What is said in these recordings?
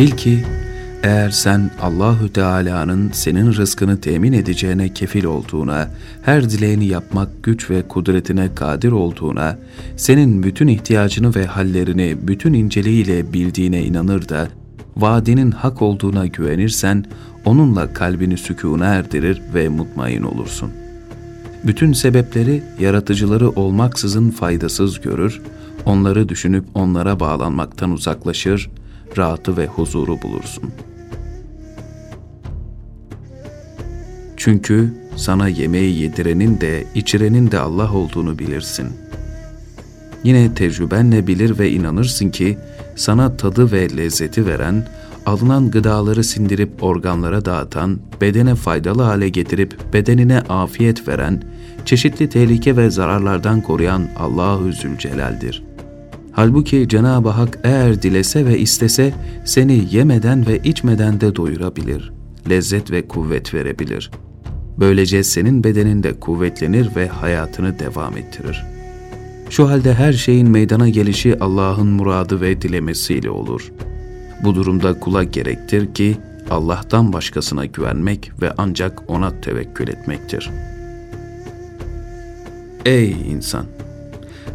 Bil ki eğer sen Allahü Teala'nın senin rızkını temin edeceğine kefil olduğuna, her dileğini yapmak güç ve kudretine kadir olduğuna, senin bütün ihtiyacını ve hallerini bütün inceliğiyle bildiğine inanır da, vaadinin hak olduğuna güvenirsen, onunla kalbini sükûna erdirir ve mutmain olursun. Bütün sebepleri, yaratıcıları olmaksızın faydasız görür, onları düşünüp onlara bağlanmaktan uzaklaşır, rahatı ve huzuru bulursun. Çünkü sana yemeği yedirenin de içirenin de Allah olduğunu bilirsin. Yine tecrübenle bilir ve inanırsın ki sana tadı ve lezzeti veren, alınan gıdaları sindirip organlara dağıtan, bedene faydalı hale getirip bedenine afiyet veren, çeşitli tehlike ve zararlardan koruyan Allahü Zülcelal'dir.'' Halbuki Cenab-ı Hak eğer dilese ve istese seni yemeden ve içmeden de doyurabilir, lezzet ve kuvvet verebilir. Böylece senin bedenin de kuvvetlenir ve hayatını devam ettirir. Şu halde her şeyin meydana gelişi Allah'ın muradı ve dilemesiyle olur. Bu durumda kula gerektir ki Allah'tan başkasına güvenmek ve ancak O'na tevekkül etmektir. Ey insan!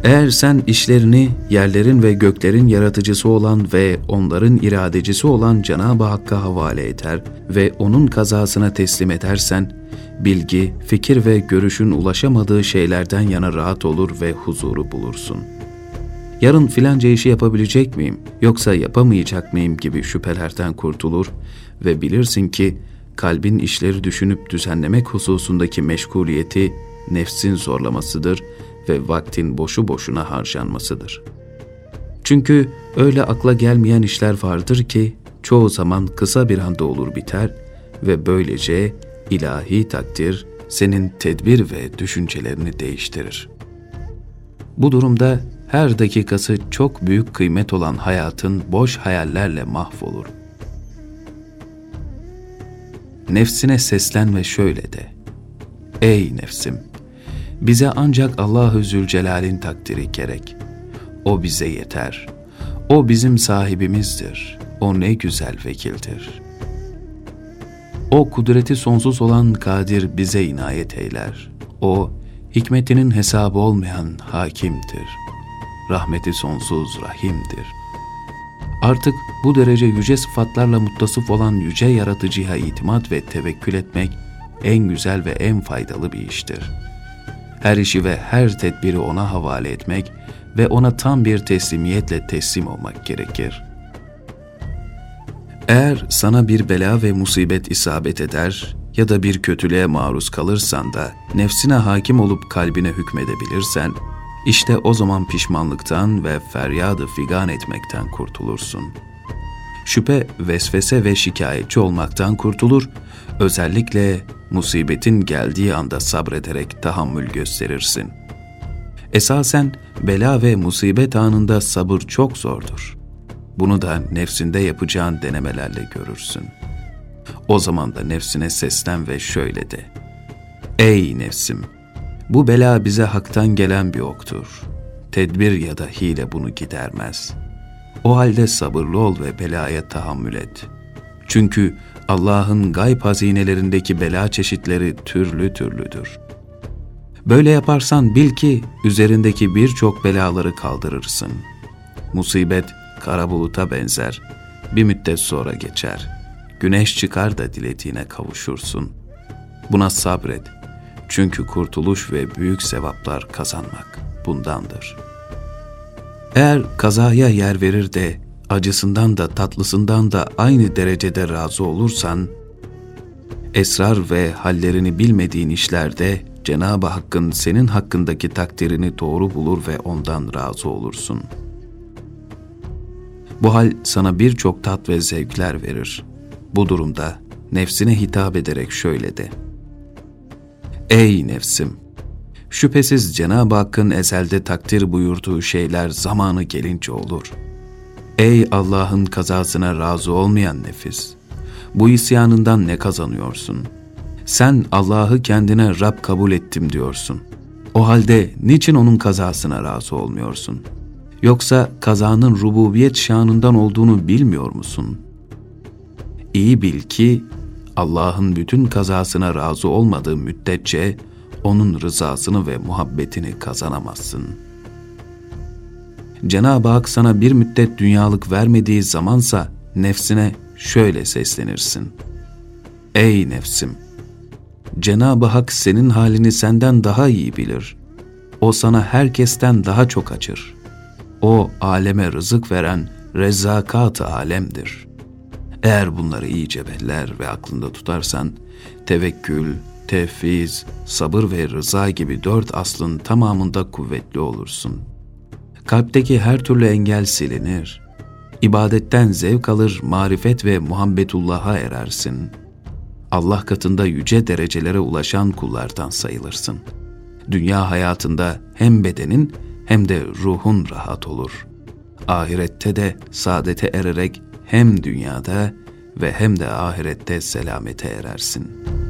Eğer sen işlerini yerlerin ve göklerin yaratıcısı olan ve onların iradecisi olan Cenab-ı Hakk'a havale eder ve O'nun kazasına teslim edersen, bilgi, fikir ve görüşün ulaşamadığı şeylerden yana rahat olur ve huzuru bulursun. Yarın filanca işi yapabilecek miyim yoksa yapamayacak mıyım gibi şüphelerden kurtulur ve bilirsin ki kalbin işleri düşünüp düzenlemek hususundaki meşguliyeti nefsin zorlamasıdır ve vaktin boşu boşuna harcanmasıdır. Çünkü öyle akla gelmeyen işler vardır ki çoğu zaman kısa bir anda olur biter ve böylece ilahi takdir senin tedbir ve düşüncelerini değiştirir. Bu durumda her dakikası çok büyük kıymet olan hayatın boş hayallerle mahvolur. Nefsine seslen ve şöyle de. Ey nefsim! Bize ancak Allahü Zülcelal'in takdiri gerek. O bize yeter. O bizim sahibimizdir. O ne güzel vekildir. O kudreti sonsuz olan kadir bize inayet eyler. O hikmetinin hesabı olmayan hakimdir. Rahmeti sonsuz rahimdir. Artık bu derece yüce sıfatlarla muttasıf olan yüce yaratıcıya itimat ve tevekkül etmek en güzel ve en faydalı bir iştir.'' Her işi ve her tedbiri ona havale etmek ve ona tam bir teslimiyetle teslim olmak gerekir. Eğer sana bir bela ve musibet isabet eder ya da bir kötülüğe maruz kalırsan da nefsine hakim olup kalbine hükmedebilirsen, işte o zaman pişmanlıktan ve feryadı figan etmekten kurtulursun. Şüphe, vesvese ve şikayetçi olmaktan kurtulur, özellikle musibetin geldiği anda sabrederek tahammül gösterirsin. Esasen bela ve musibet anında sabır çok zordur. Bunu da nefsinde yapacağın denemelerle görürsün. O zaman da nefsine seslen ve şöyle de. Ey nefsim! Bu bela bize haktan gelen bir oktur. Tedbir ya da hile bunu gidermez. O halde sabırlı ol ve belaya tahammül et. Çünkü Allah'ın gayb hazinelerindeki bela çeşitleri türlü türlüdür. Böyle yaparsan bil ki üzerindeki birçok belaları kaldırırsın. Musibet kara buluta benzer, bir müddet sonra geçer. Güneş çıkar da dilediğine kavuşursun. Buna sabret. Çünkü kurtuluş ve büyük sevaplar kazanmak bundandır. Eğer kazaya yer verir de acısından da tatlısından da aynı derecede razı olursan, esrar ve hallerini bilmediğin işlerde Cenab-ı Hakk'ın senin hakkındaki takdirini doğru bulur ve ondan razı olursun. Bu hal sana birçok tat ve zevkler verir. Bu durumda nefsine hitap ederek şöyle de. Ey nefsim! Şüphesiz Cenab-ı Hakk'ın ezelde takdir buyurduğu şeyler zamanı gelince olur.'' Ey Allah'ın kazasına razı olmayan nefis! Bu isyanından ne kazanıyorsun? Sen Allah'ı kendine Rab kabul ettim diyorsun. O halde niçin onun kazasına razı olmuyorsun? Yoksa kazanın rububiyet şanından olduğunu bilmiyor musun? İyi bil ki Allah'ın bütün kazasına razı olmadığı müddetçe onun rızasını ve muhabbetini kazanamazsın. Cenab-ı Hak sana bir müddet dünyalık vermediği zamansa nefsine şöyle seslenirsin. Ey nefsim! Cenab-ı Hak senin halini senden daha iyi bilir. O sana herkesten daha çok acır. O aleme rızık veren rezzakat alemdir. Eğer bunları iyice beller ve aklında tutarsan, tevekkül, tevfiz, sabır ve rıza gibi dört aslın tamamında kuvvetli olursun. Kalpteki her türlü engel silinir. İbadetten zevk alır, marifet ve muhabbetullah'a erersin. Allah katında yüce derecelere ulaşan kullardan sayılırsın. Dünya hayatında hem bedenin hem de ruhun rahat olur. Ahirette de saadete ererek hem dünyada ve hem de ahirette selamete erersin.''